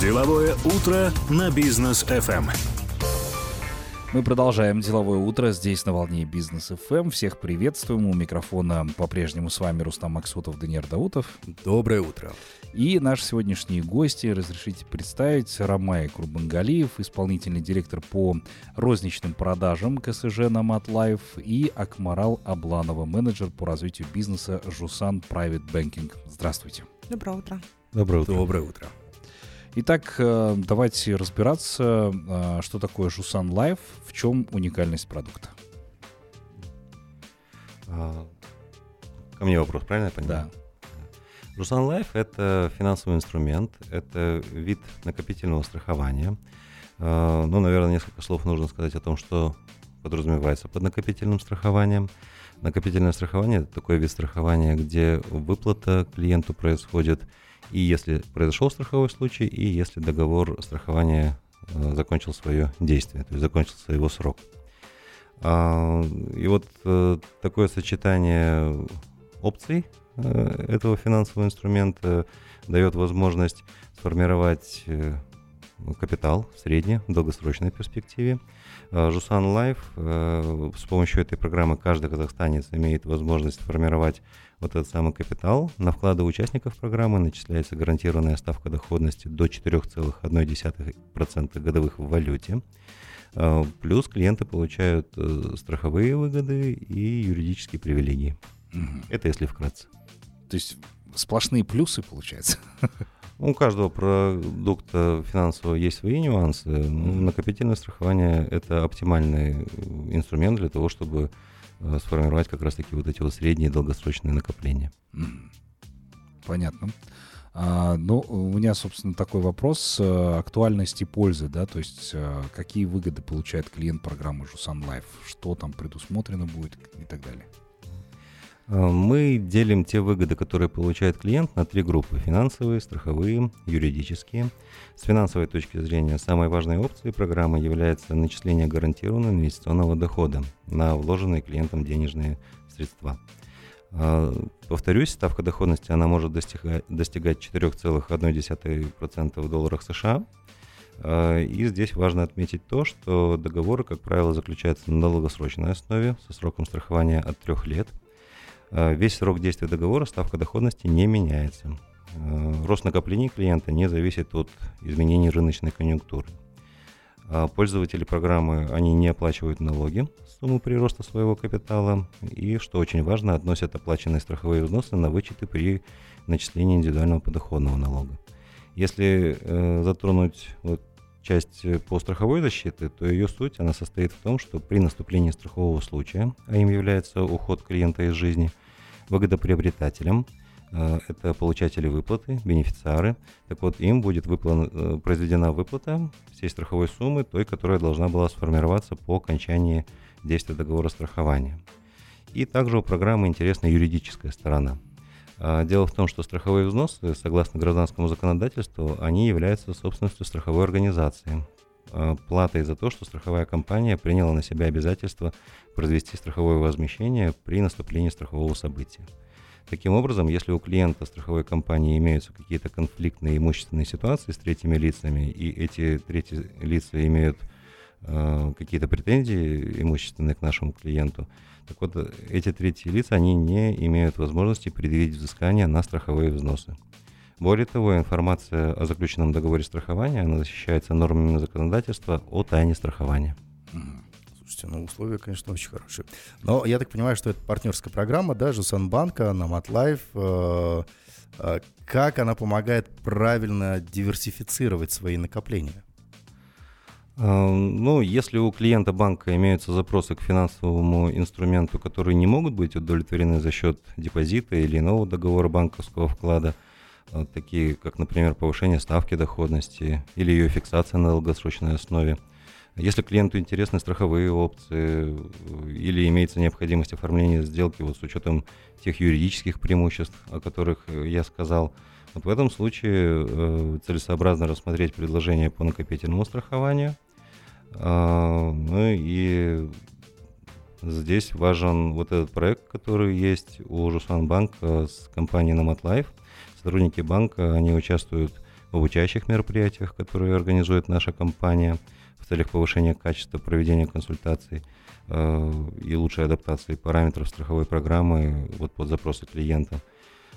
Деловое утро на бизнес FM. Мы продолжаем деловое утро здесь на волне бизнес FM. Всех приветствуем. У микрофона по-прежнему с вами Рустам Максутов, Даниэр Даутов. Доброе утро. И наши сегодняшние гости, разрешите представить, Рамай Курбангалиев, исполнительный директор по розничным продажам КСЖ на MatLife, и Акмарал Абланова, менеджер по развитию бизнеса Жусан Private Banking. Здравствуйте. Доброе утро. Доброе утро. Доброе утро. Итак, э, давайте разбираться, э, что такое Jusan Life, в чем уникальность продукта. А, ко мне вопрос, правильно я понимаю? Да. Jusan Life — это финансовый инструмент, это вид накопительного страхования. Ну, наверное, несколько слов нужно сказать о том, что подразумевается под накопительным страхованием. Накопительное страхование — это такой вид страхования, где выплата клиенту происходит — и если произошел страховой случай, и если договор страхования э, закончил свое действие, то есть закончился его срок. А, и вот э, такое сочетание опций э, этого финансового инструмента дает возможность сформировать капитал в средней, долгосрочной перспективе. Jusan Life с помощью этой программы каждый казахстанец имеет возможность формировать вот этот самый капитал. На вклады участников программы начисляется гарантированная ставка доходности до 4,1% годовых в валюте. Плюс клиенты получают э, страховые выгоды и юридические привилегии. Угу. Это если вкратце. То есть сплошные плюсы получается? У каждого продукта финансового есть свои нюансы. Mm-hmm. Накопительное страхование – это оптимальный инструмент для того, чтобы Э, сформировать как раз-таки вот эти вот средние долгосрочные накопления. Понятно. А, ну, у меня, собственно, такой вопрос э, актуальности пользы, да, то есть э, какие выгоды получает клиент программы Жусан Life, что там предусмотрено будет и так далее. Э, мы делим те выгоды, которые получает клиент, на три группы. Финансовые, страховые, юридические. С финансовой точки зрения, самой важной опцией программы является начисление гарантированного инвестиционного дохода на вложенные клиентом денежные средства. Э, повторюсь, ставка доходности она может достигать, достигать 4,1% в долларах США. Э, и здесь важно отметить то, что договоры, как правило, заключаются на долгосрочной основе со сроком страхования от 3 лет – весь срок действия договора ставка доходности не меняется. Э, рост накоплений клиента не зависит от изменений рыночной конъюнктуры. А пользователи программы, они не оплачивают налоги с суммы прироста своего капитала и, что очень важно, относят оплаченные страховые взносы на вычеты при начислении индивидуального подоходного налога. Если э, затронуть вот, часть по страховой защиты, то ее суть она состоит в том, что при наступлении страхового случая, а им является уход клиента из жизни – выгодоприобретателям, э, это получатели выплаты, бенефициары. Так вот, им будет выплан, э, произведена выплата всей страховой суммы, той, которая должна была сформироваться по окончании действия договора страхования. И также у программы интересна юридическая сторона. А, дело в том, что страховые взносы, согласно гражданскому законодательству, они являются собственностью страховой организации. А, платой за то, что страховая компания приняла на себя обязательство произвести страховое возмещение при наступлении страхового события. Таким образом, если у клиента страховой компании имеются какие-то конфликтные имущественные ситуации с третьими лицами, и эти третьи лица имеют э, какие-то претензии имущественные к нашему клиенту, так вот, эти третьи лица, они не имеют возможности предъявить взыскание на страховые взносы. Более того, информация о заключенном договоре страхования, она защищается нормами законодательства о тайне страхования. Слушайте, ну условия, конечно, очень хорошие. Но я так понимаю, что это партнерская программа, да, Жусанбанка, на MatLife. Э, э, как она помогает правильно диверсифицировать свои накопления? Э, ну, если у клиента банка имеются запросы к финансовому инструменту, которые не могут быть удовлетворены за счет депозита или иного договора банковского вклада, такие как, например, повышение ставки доходности или ее фиксация на долгосрочной основе – если клиенту интересны страховые опции или имеется необходимость оформления сделки вот с учетом тех юридических преимуществ, о которых я сказал, вот в этом случае э, целесообразно рассмотреть предложение по накопительному страхованию. Э, ну и здесь важен вот этот проект, который есть у Жусан Банка с компанией Nomad Life. Сотрудники банка, они участвуют обучающих мероприятиях, которые организует наша компания в целях повышения качества проведения консультаций э, и лучшей адаптации параметров страховой программы вот под запросы клиента.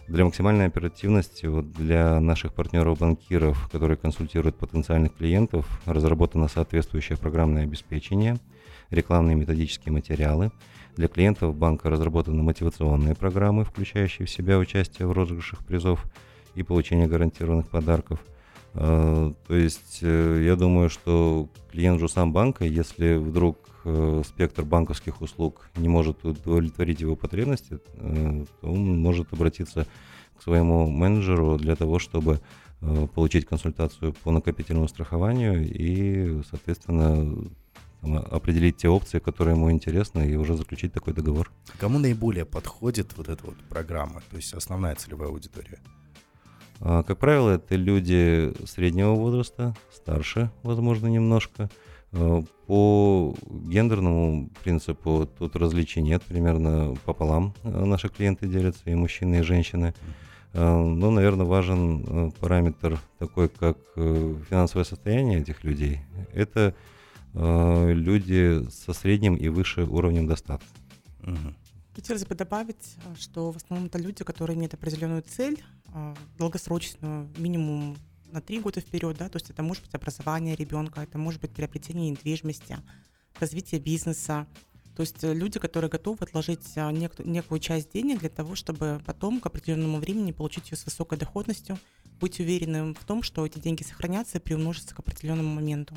Для максимальной оперативности вот для наших партнеров-банкиров, которые консультируют потенциальных клиентов, разработано соответствующее программное обеспечение, рекламные методические материалы. Для клиентов банка разработаны мотивационные программы, включающие в себя участие в розыгрышах призов и получение гарантированных подарков. Э, то есть э, я думаю, что клиент Жусам банка, если вдруг э, спектр банковских услуг не может удовлетворить его потребности, то он может обратиться к своему менеджеру для того, чтобы получить консультацию по накопительному страхованию и, соответственно, определить те опции, которые ему интересны, и уже заключить такой договор. Кому наиболее подходит вот эта вот программа, то есть основная целевая аудитория? А, как правило, это люди среднего возраста, старше, возможно, немножко. А, по гендерному принципу тут различий нет, примерно пополам а, наши клиенты делятся, и мужчины, и женщины. Но, наверное, важен параметр такой, как э, финансовое состояние этих людей. Это люди со средним и выше уровнем достатка. Угу. Хотелось бы добавить, э, что в основном это люди, которые имеют определенную цель, э, долгосрочную, минимум на три года вперед, да, то есть это может быть образование ребенка, это может быть приобретение недвижимости, развитие бизнеса, то есть э, люди, которые готовы отложить нек- некую часть денег для того, чтобы потом к определенному времени получить ее с высокой доходностью, быть уверенным в том, что эти деньги сохранятся и приумножатся к определенному моменту.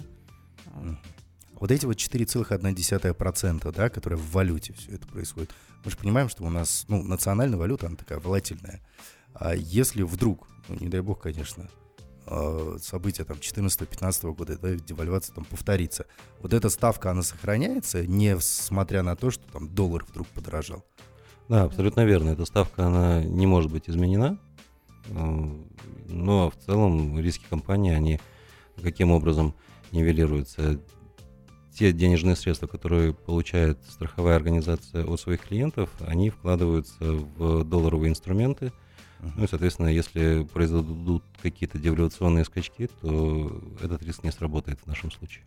Вот эти вот 4,1%, да, которые в валюте все это происходит, мы же понимаем, что у нас, ну, национальная валюта, она такая волатильная. А если вдруг, ну, не дай бог, конечно, а, события там 14-15 года, да, девальвация там повторится, вот эта ставка, она сохраняется, несмотря на то, что там доллар вдруг подорожал? Да, абсолютно верно. Эта ставка, она не может быть изменена. А, но в целом риски компании, они каким образом нивелируются? Те денежные средства, которые получает страховая организация от своих клиентов, они вкладываются в долларовые инструменты. Uh-huh. Ну и, соответственно, если произойдут какие-то девальвационные скачки, то этот риск не сработает в нашем случае.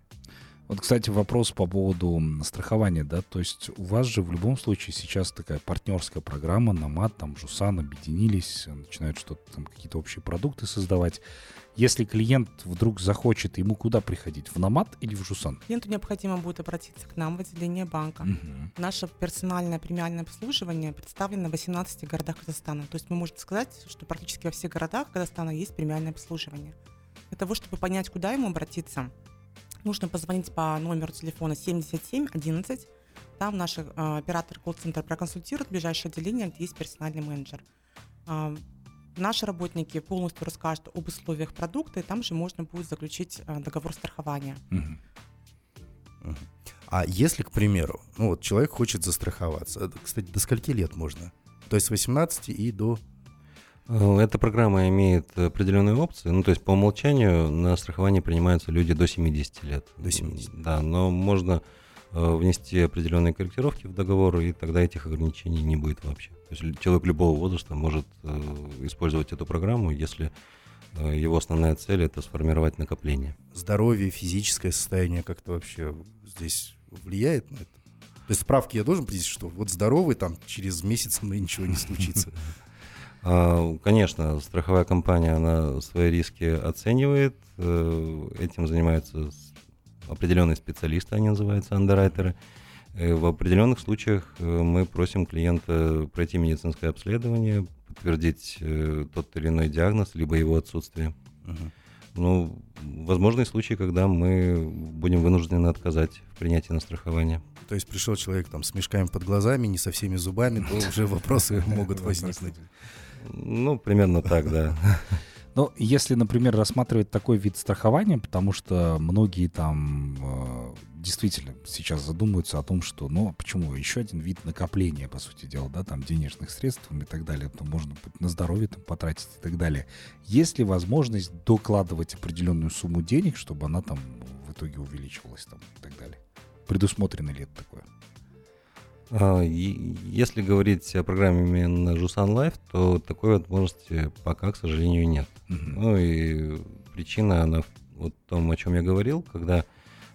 Вот, кстати, вопрос по поводу страхования, да, то есть у вас же в любом случае сейчас такая партнерская программа, Намат, там, Жусан объединились, начинают что-то там, какие-то общие продукты создавать. Если клиент вдруг захочет, ему куда приходить? В Намат или в Жусан? Клиенту необходимо будет обратиться к нам в отделение банка. Угу. Наше персональное премиальное обслуживание представлено в 18 городах Казахстана. То есть мы можем сказать, что практически во всех городах Казахстана есть премиальное обслуживание. Для того, чтобы понять, куда ему обратиться, нужно позвонить по номеру телефона 7711. Там наш э, оператор колл-центр проконсультирует ближайшее отделение, где есть персональный менеджер. Э, наши работники полностью расскажут об условиях продукта, и там же можно будет заключить э, договор страхования. А если, к примеру, ну вот человек хочет застраховаться, кстати, до скольки лет можно? То есть с 18 и до Э, эта программа имеет определенные опции. Ну, то есть по умолчанию на страхование принимаются люди до 70 лет. До 70. Да, но можно э, внести определенные корректировки в договор, и тогда этих ограничений не будет вообще. То есть человек любого возраста может э, использовать эту программу, если его основная цель это сформировать накопление. Здоровье, физическое состояние как-то вообще здесь влияет на это? То есть справки я должен прийти, что вот здоровый, там через месяц мной ничего не случится. А, конечно, страховая компания, она свои риски оценивает, э, этим занимаются определенные специалисты, они называются андеррайтеры. Э, в определенных случаях э, мы просим клиента пройти медицинское обследование, подтвердить тот или иной диагноз, либо его отсутствие. Uh-huh. Ну, возможны случаи, когда мы будем вынуждены отказать в принятии на страхование. То есть пришел человек там с мешками под глазами, не со всеми зубами, то уже вопросы могут возникнуть. Ну, примерно так, да. Но если, например, рассматривать такой вид страхования, потому что многие там э, действительно сейчас задумываются о том, что, ну, а почему еще один вид накопления, по сути дела, да, там денежных средств и так далее, то можно на здоровье там потратить и так далее. Есть ли возможность докладывать определенную сумму денег, чтобы она там в итоге увеличивалась там и так далее? Предусмотрено ли это такое? А, если говорить о программе именно Жусан Life, то такой возможности пока, к сожалению, нет. Uh-huh. Ну и причина, она в том, о чем я говорил, когда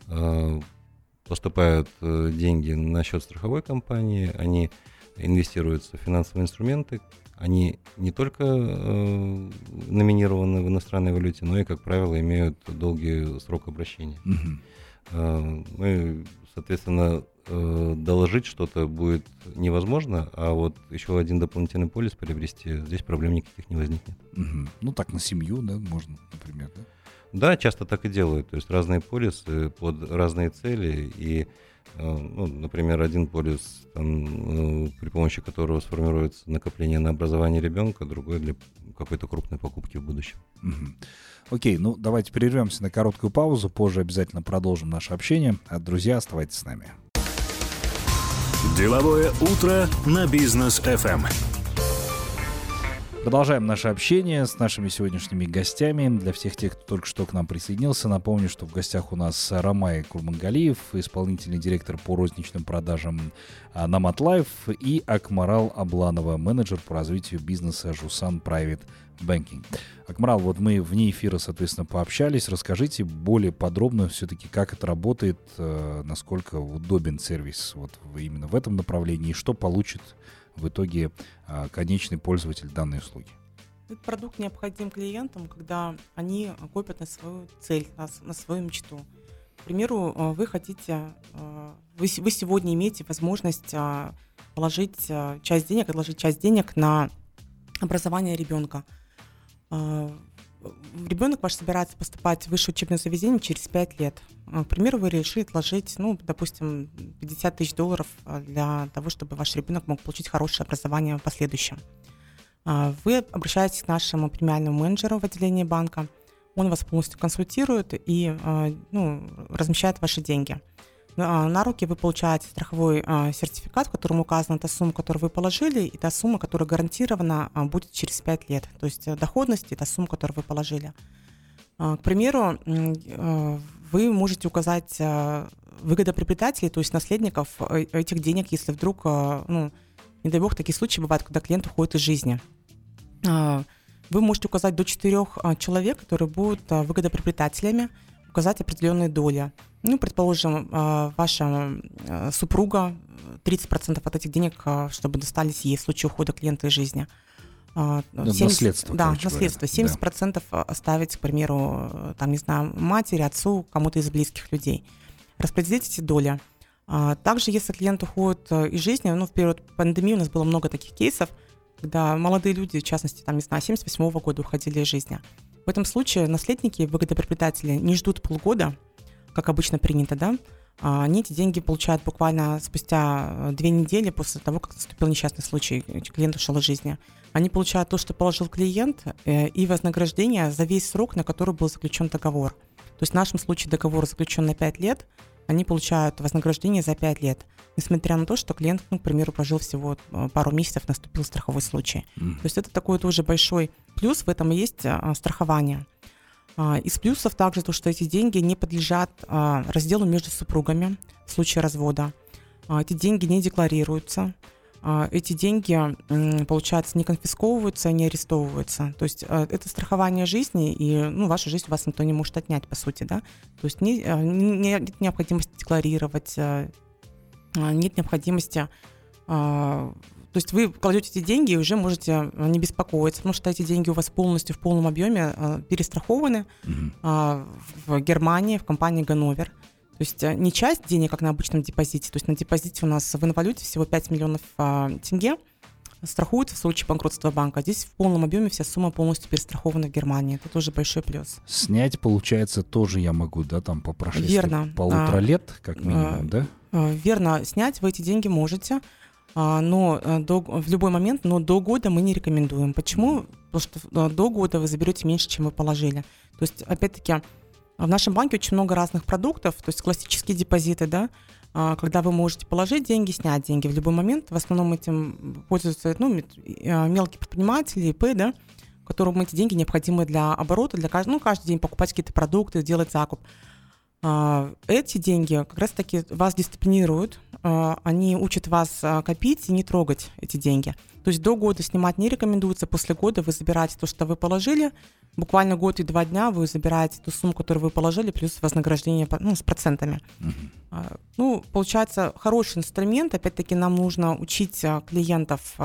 э, поступают э, деньги на счет страховой компании, они инвестируются в финансовые инструменты, они не только э, номинированы в иностранной валюте, но и, как правило, имеют долгий срок обращения. Мгм. Э, мы, соответственно, э, доложить что-то будет невозможно, а вот еще один дополнительный полис приобрести, здесь проблем никаких не возникнет. Ну, так на семью, да, можно, например, да? Да, часто так и делают. То есть разные полисы под разные цели. И, э, ну, например, один полис, там, э, при помощи которого сформируется накопление на образование ребенка, другой для какой-то крупной покупки в будущем. Мгм. Окей, ну давайте прервемся на короткую паузу, позже обязательно продолжим наше общение. А, друзья, оставайтесь с нами. Деловое утро на бизнес FM. Продолжаем наше общение с нашими сегодняшними гостями. Для всех тех, кто только что к нам присоединился, напомню, что в гостях у нас Рамай Курмангалиев, исполнительный директор по розничным продажам а, на Матлайф, и Акмарал Абланова, менеджер по развитию бизнеса Жусан Private Banking. Акмарал, вот мы вне эфира, соответственно, пообщались. Расскажите более подробно все-таки, как это работает, э, насколько удобен сервис вот именно в этом направлении, и что получит в итоге а, конечный пользователь данной услуги. Этот продукт необходим клиентам, когда они копят на свою цель, на, на свою мечту. К примеру, э, вы хотите, э, вы, вы сегодня имеете возможность положить часть денег, отложить часть денег на образование ребенка. Ребенок ваш собирается поступать в высшее учебное заведение через 5 лет. Э, К примеру, вы решили отложить, ну, допустим, 50 тысяч долларов э, для того, чтобы ваш ребенок мог получить хорошее образование в последующем. А, Вы обращаетесь к нашему премиальному менеджеру в отделении банка. Он вас полностью консультирует и ну, размещает ваши деньги. На на руки вы получаете страховой а, сертификат, в котором указана та сумма, которую вы положили, и та сумма, которая гарантирована а, будет через 5 лет. То есть э, доходность и та сумма, которую вы положили. К примеру, э, вы можете указать э, выгодоприобретателей, то есть наследников э, этих денег, если вдруг, э, ну, не дай бог, такие случаи бывают, когда клиент уходит из жизни. Вы можете указать до четырех человек, которые будут выгодоприобретателями, указать определенные доли. Ну, предположим, а, ваша а, супруга, э, 30% от этих денег, а, чтобы достались ей в случае ухода клиента из жизни. А, Ну, наследство, Да, короче наследство. 70% оставить, к примеру, э, там, не знаю, матери, отцу, кому-то из близких людей. Распределить эти доли. Также, если клиент уходит э, из жизни, ну, в период пандемии у нас было много таких кейсов, когда молодые люди, в частности, там, не знаю, 78 года уходили из жизни. В этом случае наследники, выгодоприобретатели не ждут полгода, как обычно принято, да, а они эти деньги получают буквально спустя э, две недели после того, как наступил несчастный случай, клиент ушел из жизни. Они получают то, что положил клиент, э, и вознаграждение за весь срок, на который был заключен договор. То есть в нашем случае договор заключен на 5 лет, они получают вознаграждение за 5 лет, несмотря на то, что клиент, ну, к примеру, прожил всего э, пару месяцев, наступил страховой случай. Мгм. То есть это такой тоже большой плюс, в этом и есть страхование. А, Из плюсов также то, что эти деньги не подлежат а, разделу между супругами в случае развода. А, Эти деньги не декларируются. Эти деньги, получается, не конфисковываются, не арестовываются. То есть это страхование жизни, и ну, вашу жизнь вас никто не может отнять, по сути, да. То есть не- не- нет необходимости декларировать, нет необходимости то есть вы кладете эти деньги и уже можете а, не беспокоиться, потому что эти деньги у вас полностью в полном объеме а, перестрахованы а, в Германии, в компании Ганновер. То есть не часть денег, как на обычном депозите. То есть на депозите у нас в инвалюте всего 5 миллионов а, тенге страхуют в случае банкротства банка. Здесь в полном объеме вся сумма полностью перестрахована в Германии. Это тоже большой плюс. Снять, получается, тоже я могу, да, там по прошествии Верно. полутора А, лет, как минимум, а, да? Верно, снять вы эти деньги можете, но а, до- в любой момент, но до года мы не рекомендуем. Почему? Потому что а, до года вы заберете меньше, чем вы положили. То есть, опять-таки, в нашем банке очень много разных продуктов, то есть классические депозиты, да, а, когда вы можете положить деньги, снять деньги в любой момент. В основном этим пользуются ну, а, мелкие предприниматели, ИП, да, которым эти деньги необходимы для оборота, для каждого, ну, каждый день покупать какие-то продукты, делать закуп. А, Эти деньги как раз-таки вас дисциплинируют, а, они учат вас а, копить и не трогать эти деньги. То есть до года снимать не рекомендуется, после года вы забираете то, что вы положили, буквально год и два дня вы забираете ту сумму, которую вы положили, плюс вознаграждение ну, с процентами. Ну, получается, хороший инструмент. Опять-таки, нам нужно учить клиентов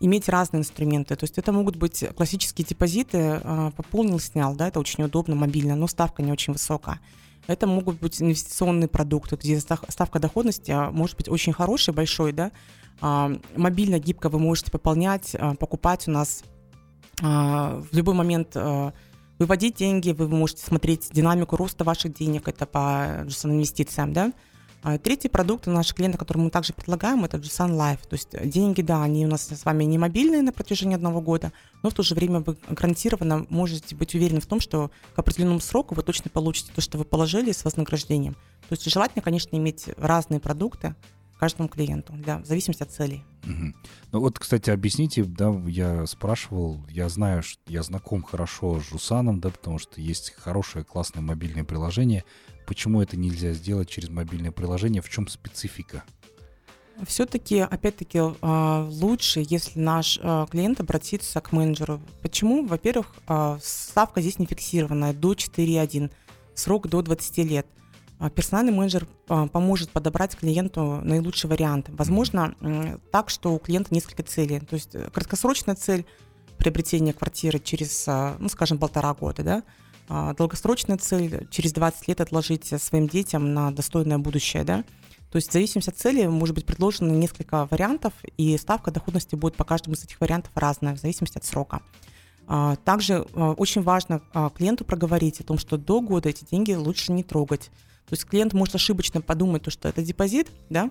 иметь разные инструменты. То есть это могут быть классические депозиты, пополнил, снял, да, это очень удобно, мобильно, но ставка не очень высокая. Это могут быть инвестиционные продукты, где ставка доходности может быть очень хорошей, большой, да. Мобильно, гибко вы можете пополнять, покупать у нас а, в любой момент а, выводить деньги, вы можете смотреть динамику роста ваших денег, это по инвестициям, да. А третий продукт у наших клиентов, который мы также предлагаем, это GSAN Life. То есть деньги, да, они у нас с вами не мобильные на протяжении одного года, но в то же время вы гарантированно можете быть уверены в том, что к определенному сроку вы точно получите то, что вы положили с вознаграждением. То есть желательно, конечно, иметь разные продукты, каждому клиенту, да, в зависимости от целей. Угу. Ну вот, кстати, объясните, да, я спрашивал, я знаю, что я знаком хорошо с Жусаном, да, потому что есть хорошее, классное мобильное приложение. Почему это нельзя сделать через мобильное приложение? В чем специфика? Все-таки, опять-таки, а, лучше, если наш а, клиент обратится к менеджеру. Почему? Во-первых, а, ставка здесь не фиксированная, до 4.1, срок до 20 лет. А, персональный менеджер а, поможет подобрать клиенту наилучший вариант. Возможно, так, что у клиента несколько целей. То есть э, краткосрочная цель приобретения квартиры через, а, ну, скажем, полтора года, да, долгосрочная цель через 20 лет отложить своим детям на достойное будущее, да. То есть в зависимости от цели может быть предложено несколько вариантов, и ставка доходности будет по каждому из этих вариантов разная в зависимости от срока. Также очень важно клиенту проговорить о том, что до года эти деньги лучше не трогать. То есть клиент может ошибочно подумать, то, что это депозит, да,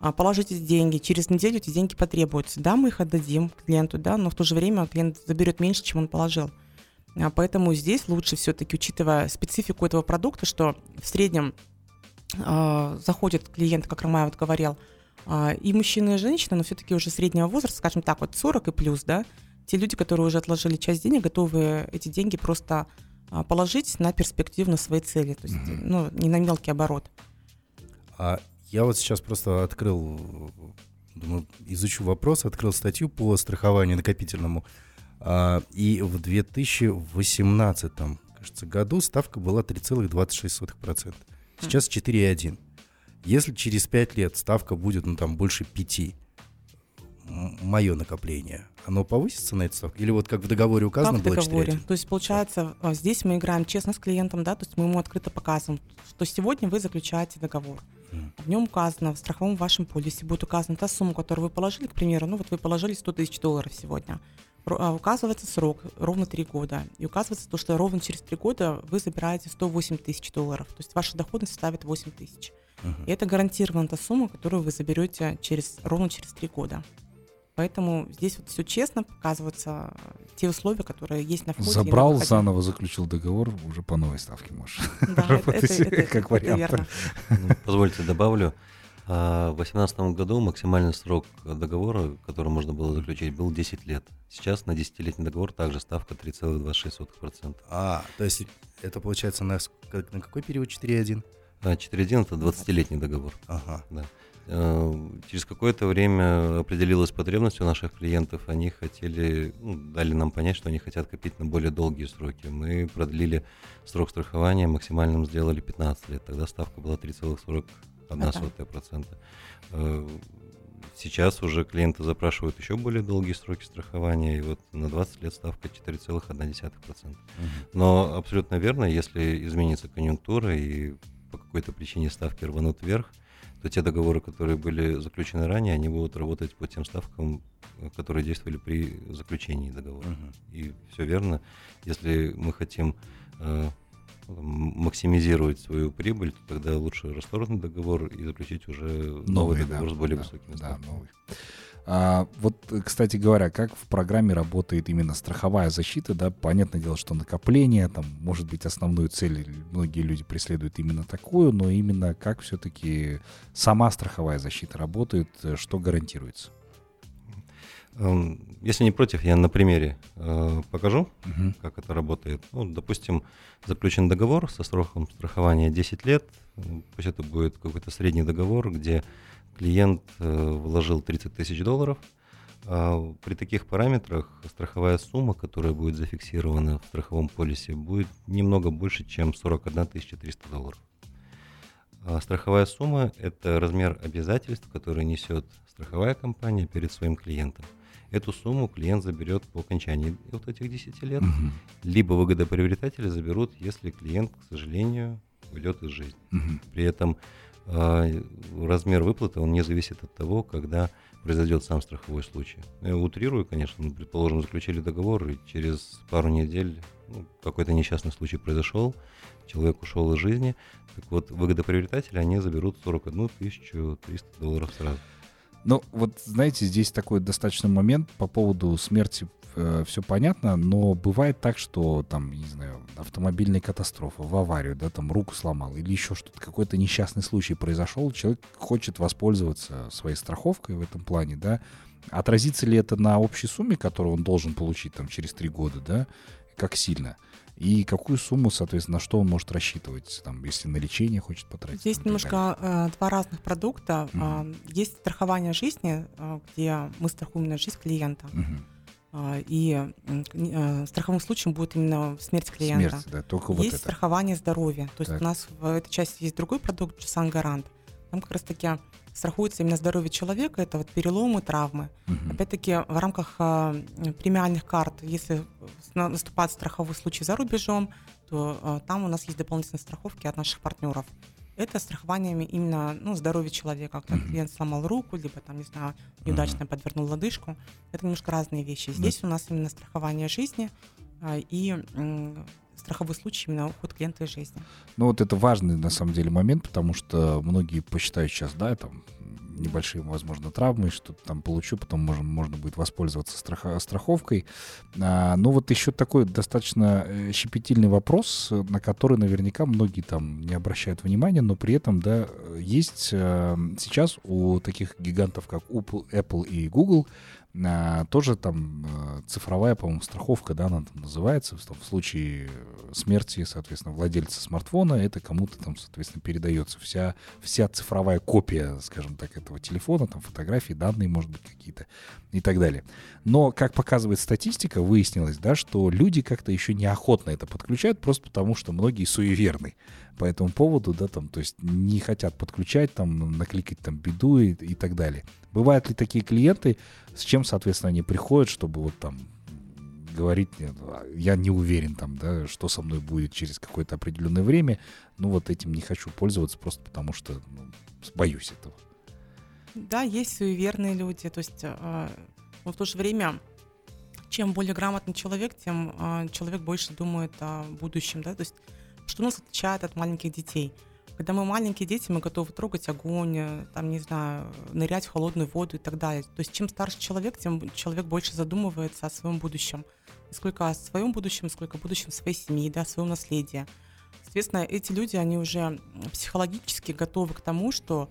а, положить эти деньги, через неделю эти деньги потребуются. Да, мы их отдадим клиенту, да, но в то же время клиент заберет меньше, чем он положил. А, поэтому здесь лучше все-таки, учитывая специфику этого продукта, что в среднем э, заходит клиент, как Ромай вот говорил, э, и мужчина, и женщина, но все-таки уже среднего возраста, скажем так, вот 40 и плюс, да, те люди, которые уже отложили часть денег, готовы эти деньги просто положить на перспективу, на свои цели, то есть, mm-hmm. ну, не на мелкий оборот. А я вот сейчас просто открыл, думаю, изучу вопрос, открыл статью по страхованию накопительному, а, и в 2018, кажется, году ставка была 3,26%. Сейчас 4,1%. Если через 5 лет ставка будет, ну, там, больше 5%, мое накопление, оно повысится на эту ставку? Или вот как в договоре указано как в договоре? То есть, получается, а, здесь мы играем честно с клиентом, да, то есть мы ему открыто показываем, что сегодня вы заключаете договор. В нем указано, в страховом вашем полисе будет указана та сумма, которую вы положили, к примеру, ну вот вы положили 100 тысяч долларов сегодня. А, указывается срок, ровно 3 года. И указывается то, что ровно через 3 года вы забираете 108 тысяч долларов. То есть ваша доходность составит 8 тысяч. Uh-huh. И это гарантированная та сумма, которую вы заберете через, ровно через 3 года. Поэтому здесь вот все честно показываются те условия, которые есть на входе. Забрал, заново заключил договор, уже по новой ставке можешь да, работать это, это, как вариант. Ну, позвольте добавлю. А, в 2018 году максимальный срок договора, который можно было заключить, был 10 лет. Сейчас на 10-летний договор также ставка 3,26%. А, то есть это получается на, на какой период 4,1? 4.1 это 20-летний договор. Ага. Да. Э, через какое-то время определилась потребность у наших клиентов. Они хотели, ну, дали нам понять, что они хотят копить на более долгие сроки. Мы продлили срок страхования, максимальным сделали 15 лет. Тогда ставка была 3,41%. Ага. Сейчас уже клиенты запрашивают еще более долгие сроки страхования, и вот на 20 лет ставка 4,1%. Угу. Но абсолютно верно, если изменится конъюнктура и по какой-то причине ставки рванут вверх, то те договоры, которые были заключены ранее, они будут работать по тем ставкам, которые действовали при заключении договора. Uh-huh. И все верно. Если мы хотим э, максимизировать свою прибыль, то тогда лучше расторгнуть договор и заключить уже новый, новый договор да, с более да, высокими да, ставками. Новый. А, вот, кстати говоря, как в программе работает именно страховая защита, да, понятное дело, что накопление, там, может быть, основную цель многие люди преследуют именно такую, но именно как все-таки сама страховая защита работает, что гарантируется? Эм, если не против, я на примере э, покажу, угу. как это работает. Ну, допустим, заключен договор со сроком страхования 10 лет, пусть это будет какой-то средний договор, где клиент э, вложил 30 тысяч долларов, А при таких параметрах страховая сумма, которая будет зафиксирована в страховом полисе, будет немного больше, чем 41 300 долларов. А страховая сумма – это размер обязательств, которые несет страховая компания перед своим клиентом. Эту сумму клиент заберет по окончании вот этих 10 лет, угу. либо выгодоприобретатели заберут, если клиент, к сожалению, уйдет из жизни. Угу. При этом размер выплаты он не зависит от того, когда произойдет сам страховой случай. Я утрирую, конечно, ну, предположим, заключили договор, и через пару недель ну, какой-то несчастный случай произошел, человек ушел из жизни, так вот, выгодоприобретатели, они заберут 41 300 долларов сразу. Ну, вот знаете, здесь такой достаточный момент по поводу смерти э, все понятно, но бывает так, что там, не знаю, автомобильная катастрофа, в аварию, да, там руку сломал или еще что-то, какой-то несчастный случай произошел, человек хочет воспользоваться своей страховкой в этом плане, да, отразится ли это на общей сумме, которую он должен получить там через три года, да, как сильно – и какую сумму, соответственно, на что он может рассчитывать, там, если на лечение хочет потратить? Здесь немножко э, два разных продукта. Mm-hmm. Э, есть страхование жизни, э, где мы страхуем на жизнь клиента. Mm-hmm. Uh, и uh, страховым случаем будет именно смерть клиента. Смерть, да, только есть вот это. страхование здоровья. То есть так. у нас в этой части есть другой продукт, Джусан Гарант. Там как раз-таки страхуется именно здоровье человека, это вот переломы, травмы. Угу. Опять-таки в рамках э, премиальных карт, если наступает страховой случай за рубежом, то там у нас есть дополнительные страховки от наших партнеров. Это страхование именно ну, здоровья человека, когда mm клиент сломал руку, либо там, не знаю, неудачно mm подвернул лодыжку. Это немножко разные вещи. Здесь mm у нас именно страхование жизни э, и страховой случай именно уход клиента из жизни. Ну вот это важный на самом деле момент, потому что многие посчитают сейчас, да, там небольшие, возможно, травмы, что-то там получу, потом можно, можно будет воспользоваться страха, страховкой. А, но вот еще такой достаточно э, щепетильный вопрос, на который наверняка многие там не обращают внимания, но при этом, да, есть а, сейчас у таких гигантов, как Apple и Google, а, тоже там а, цифровая, по-моему, страховка, да, она там называется, в, случае смерти, соответственно, владельца смартфона, это кому-то там, соответственно, передается вся, вся цифровая копия, скажем так, этого телефона, там фотографии, данные, может быть, какие-то и так далее. Но, как показывает статистика, выяснилось, да, что люди как-то еще неохотно это подключают, просто потому что многие суеверны по этому поводу, да, там, то есть не хотят подключать, там, накликать там беду и, и так далее. Бывают ли такие клиенты, с чем, соответственно, они приходят, чтобы вот там говорить, я не уверен там, да, что со мной будет через какое-то определенное время, ну вот этим не хочу пользоваться просто потому что ну, боюсь этого. Да, есть суеверные люди, то есть э, но в то же время чем более грамотный человек, тем э, человек больше думает о будущем, да, то есть что нас отличает от маленьких детей. Когда мы маленькие дети, мы готовы трогать огонь, э, там, не знаю, нырять в холодную воду и так далее. То есть чем старше человек, тем человек больше задумывается о своем будущем. Сколько о своем будущем, сколько о будущем своей семьи, да, о своем наследии. Соответственно, эти люди, они уже психологически готовы к тому, что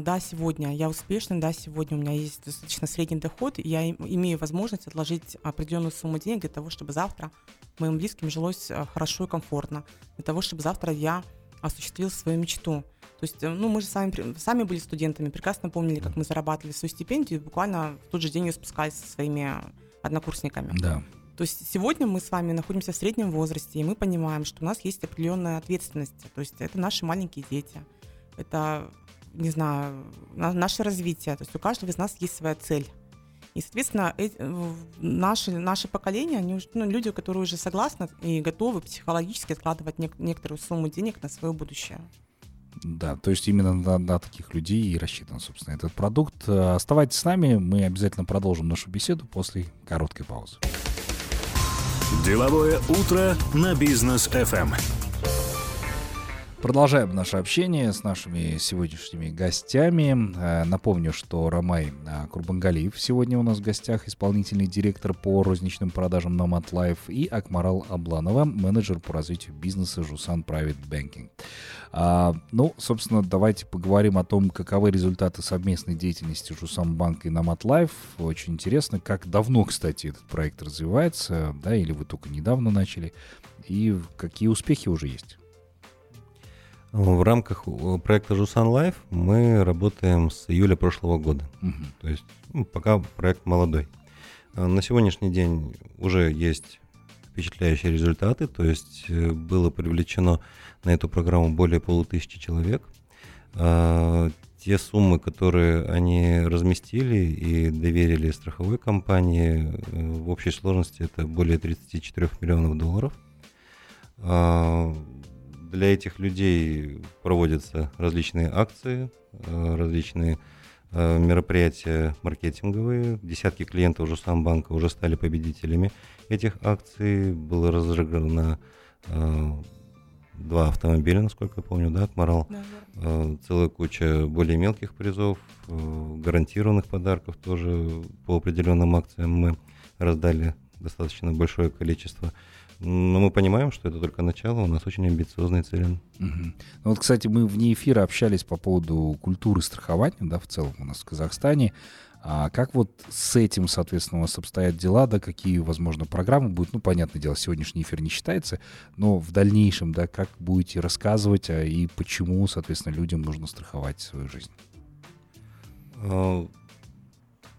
да, сегодня я успешный, да, сегодня у меня есть достаточно средний доход, и я имею возможность отложить определенную сумму денег для того, чтобы завтра моим близким жилось а, хорошо и комфортно, для того, чтобы завтра я осуществил свою мечту. То есть, э, ну, мы же сами, сами были студентами, прекрасно помнили, как мы зарабатывали свою стипендию, и буквально в тот же день ее спускались со своими однокурсниками. Да. То есть сегодня мы с вами находимся в среднем возрасте, и мы понимаем, что у нас есть определенная ответственность. То есть это наши маленькие дети, это, не знаю, наше развитие. То есть у каждого из нас есть своя цель. И, соответственно, наши, наше поколение, они уже, ну, люди, которые уже согласны и готовы психологически откладывать нек- некоторую сумму денег на свое будущее. Да, то есть именно на, на таких людей и рассчитан, собственно, этот продукт. Оставайтесь с нами, мы обязательно продолжим нашу беседу после короткой паузы. Деловое утро на бизнес FM. Продолжаем наше общение с нашими сегодняшними гостями. Э, напомню, что Ромай э, Курбангалиев сегодня у нас в гостях, исполнительный директор по розничным продажам на MatLife, и Акмарал Абланова, менеджер по развитию бизнеса Жусан Private Banking. А, ну, собственно, давайте поговорим о том, каковы результаты совместной деятельности Жусан Банка и на MatLife. Очень интересно, как давно, кстати, этот проект развивается, да, или вы только недавно начали, и какие успехи уже есть. В рамках проекта Jusan Life мы работаем с июля прошлого года. Угу. То есть ну, пока проект молодой. На сегодняшний день уже есть впечатляющие результаты, то есть э, было привлечено на эту программу более полутысячи человек. Те суммы, которые они разместили и доверили страховой компании, э, в общей сложности это более 34 миллионов долларов. Для этих людей проводятся различные акции, э, различные мероприятия маркетинговые. Десятки клиентов уже сам банка уже стали победителями этих акций было разыграно э, два автомобиля, насколько я помню, да, Акмарал. Да, да. Э, целая куча более мелких призов, э, гарантированных подарков тоже по определенным акциям мы раздали достаточно большое количество. Но мы понимаем, что это только начало, у нас очень амбициозные цели. Угу. Ну вот, кстати, мы вне эфира общались по поводу культуры страхования, да, в целом у нас в Казахстане. А как вот с этим, соответственно, у вас обстоят дела, да, какие, возможно, программы будут? Ну, понятное дело, сегодняшний эфир не считается, но в дальнейшем, да, как будете рассказывать а, и почему, соответственно, людям нужно страховать свою жизнь? А,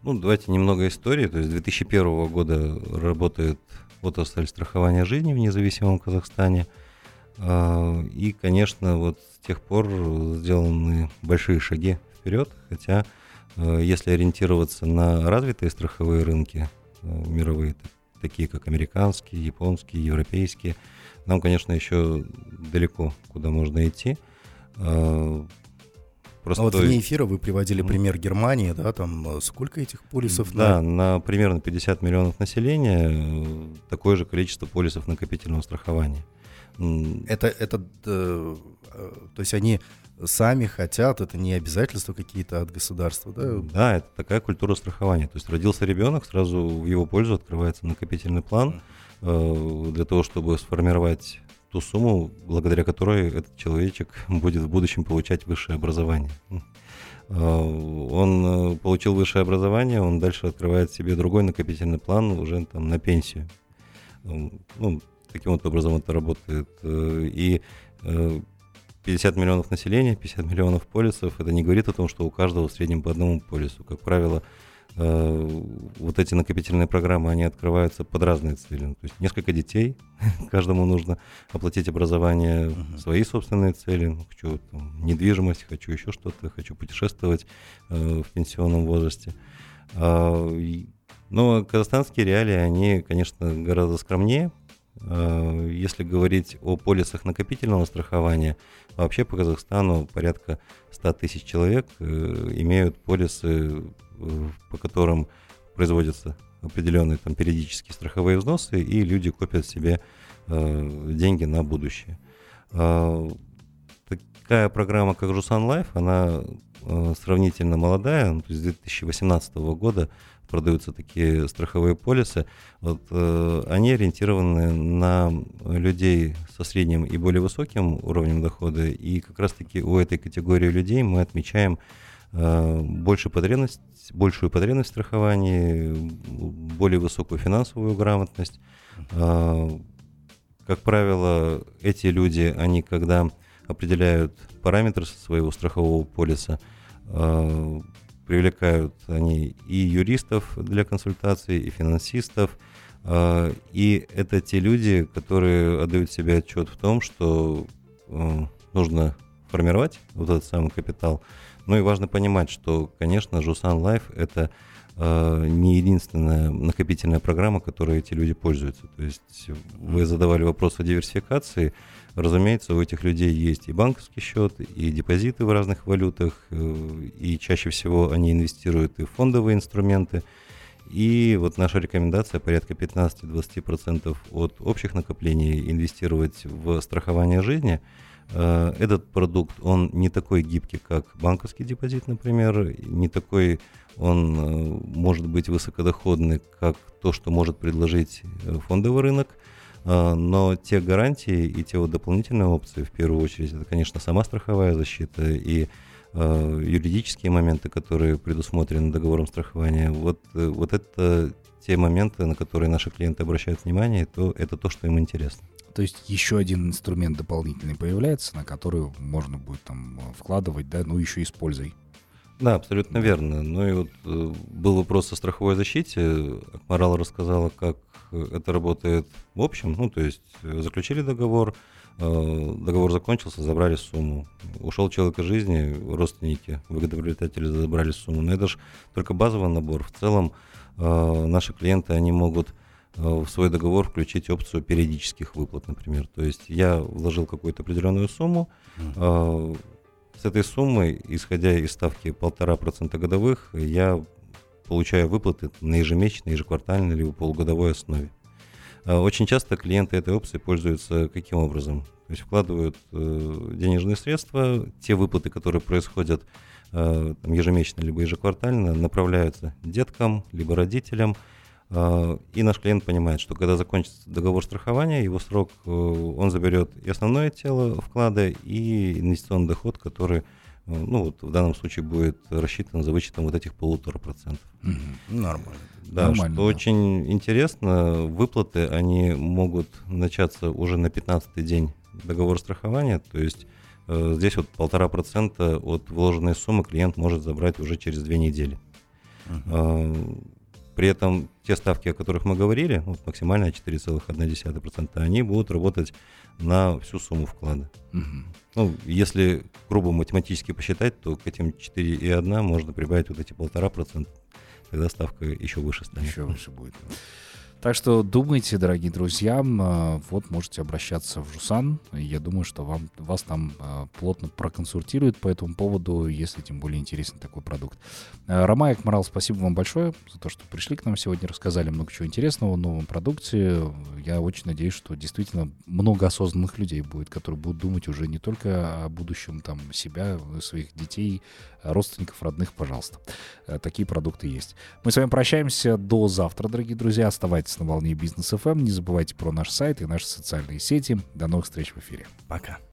ну, давайте немного истории. То есть с 2001 года работает отрасль страхования жизни в независимом Казахстане. А, и, конечно, вот с тех пор сделаны большие шаги вперед, хотя Э, если ориентироваться на развитые страховые рынки э, мировые, такие как американские, японские, европейские, нам, конечно, еще далеко, куда можно идти. Э, просто... А вот вне эфира вы приводили пример Германии, да, там сколько этих полисов? Да, на, на примерно 50 миллионов населения такое же количество полисов накопительного страхования. Это, это, то есть они сами хотят, это не обязательства какие-то от государства, да? Да, это такая культура страхования. То есть родился ребенок, сразу в его пользу открывается накопительный план э, для того, чтобы сформировать ту сумму, благодаря которой этот человечек будет в будущем получать высшее образование. Э, он э, получил высшее образование, он дальше открывает себе другой накопительный план уже там на пенсию. Э, ну, таким вот образом это работает. И 50 миллионов населения, 50 миллионов полисов, это не говорит о том, что у каждого в среднем по одному полису. Как правило, вот эти накопительные программы, они открываются под разные цели. То есть несколько детей, каждому нужно оплатить образование, uh-huh. свои собственные цели. Ну, хочу там, недвижимость, хочу еще что-то, хочу путешествовать э, в пенсионном возрасте. Э, но казахстанские реалии, они, конечно, гораздо скромнее, Э, если говорить о полисах накопительного страхования, вообще по Казахстану порядка 100 тысяч человек э, имеют полисы, э, по которым производятся определенные там периодические страховые взносы, и люди копят себе деньги на будущее. Такая программа, как Jusan Life, она сравнительно молодая, ну, то есть с 2018 года продаются такие страховые полисы, вот, э, они ориентированы на людей со средним и более высоким уровнем дохода, и как раз-таки у этой категории людей мы отмечаем э, большую потребность, большую потребность в страховании, более высокую финансовую грамотность. Э, как правило, эти люди, они когда определяют параметры своего страхового полиса, э, привлекают они и юристов для консультаций, и финансистов. И это те люди, которые отдают себе отчет в том, что э, нужно формировать вот этот самый капитал. Ну и важно понимать, что, конечно, Jusan Life — это э, не единственная накопительная программа, которой эти люди пользуются. То есть вы задавали вопрос о диверсификации — Разумеется, у этих людей есть и банковский счет, и депозиты в разных валютах, э, и чаще всего они инвестируют и в фондовые инструменты. И вот наша рекомендация порядка 15-20% от общих накоплений инвестировать в страхование жизни. Э, этот продукт, он не такой гибкий, как банковский депозит, например, не такой он э, может быть высокодоходный, как то, что может предложить фондовый рынок. Но те гарантии и те вот дополнительные опции, в первую очередь, это, конечно, сама страховая защита и э, юридические моменты, которые предусмотрены договором страхования, вот, э, вот это те моменты, на которые наши клиенты обращают внимание, то это то, что им интересно. То есть еще один инструмент дополнительный появляется, на который можно будет там вкладывать, да, ну еще и с пользой. Да, абсолютно верно. Ну и вот э, был вопрос о страховой защите. Акмарал рассказала, как это работает в общем. Ну, то есть э, заключили договор, э, договор закончился, забрали сумму. Ушел человек из жизни, родственники, выгодоприобретатели забрали сумму. Но это же только базовый набор. В целом э, наши клиенты, они могут э, в свой договор включить опцию периодических выплат, например. То есть я вложил какую-то определенную сумму, э, с этой суммы, исходя из ставки полтора процента годовых, я получаю выплаты на ежемесячной, ежеквартальной либо полугодовой основе. А, очень часто клиенты этой опции пользуются каким образом? То есть вкладывают э, денежные средства, те выплаты, которые происходят э, там, ежемесячно либо ежеквартально, направляются деткам либо родителям, и наш клиент понимает, что когда закончится договор страхования, его срок, э, он заберет и основное тело вклада, и инвестиционный доход, который, э, ну вот в данном случае будет рассчитан за вычетом вот этих полутора процентов. Нормально. Да, Нормально, что да. очень интересно, выплаты, они могут начаться уже на 15-й день договора страхования, то есть э, здесь вот полтора процента от вложенной суммы клиент может забрать уже через две недели. Uh-huh. При этом те ставки, о которых мы говорили, вот максимальная 4,1%, они будут работать на всю сумму вклада. Угу. Ну, если грубо математически посчитать, то к этим 4,1 можно прибавить вот эти полтора процента, тогда ставка еще выше станет. Еще выше будет. Так что думайте, дорогие друзья, а, вот можете обращаться в Жусан. Я думаю, что вам, вас там а, плотно проконсультируют по этому поводу, если тем более интересен такой продукт. А, Ромай Акмарал, спасибо вам большое за то, что пришли к нам сегодня, рассказали много чего интересного о новом продукте. Я очень надеюсь, что действительно много осознанных людей будет, которые будут думать уже не только о будущем там себя, своих детей, родственников, родных, пожалуйста. Такие продукты есть. Мы с вами прощаемся до завтра, дорогие друзья. Оставайтесь на волне бизнес FM. Не забывайте про наш сайт и наши социальные сети. До новых встреч в эфире. Пока.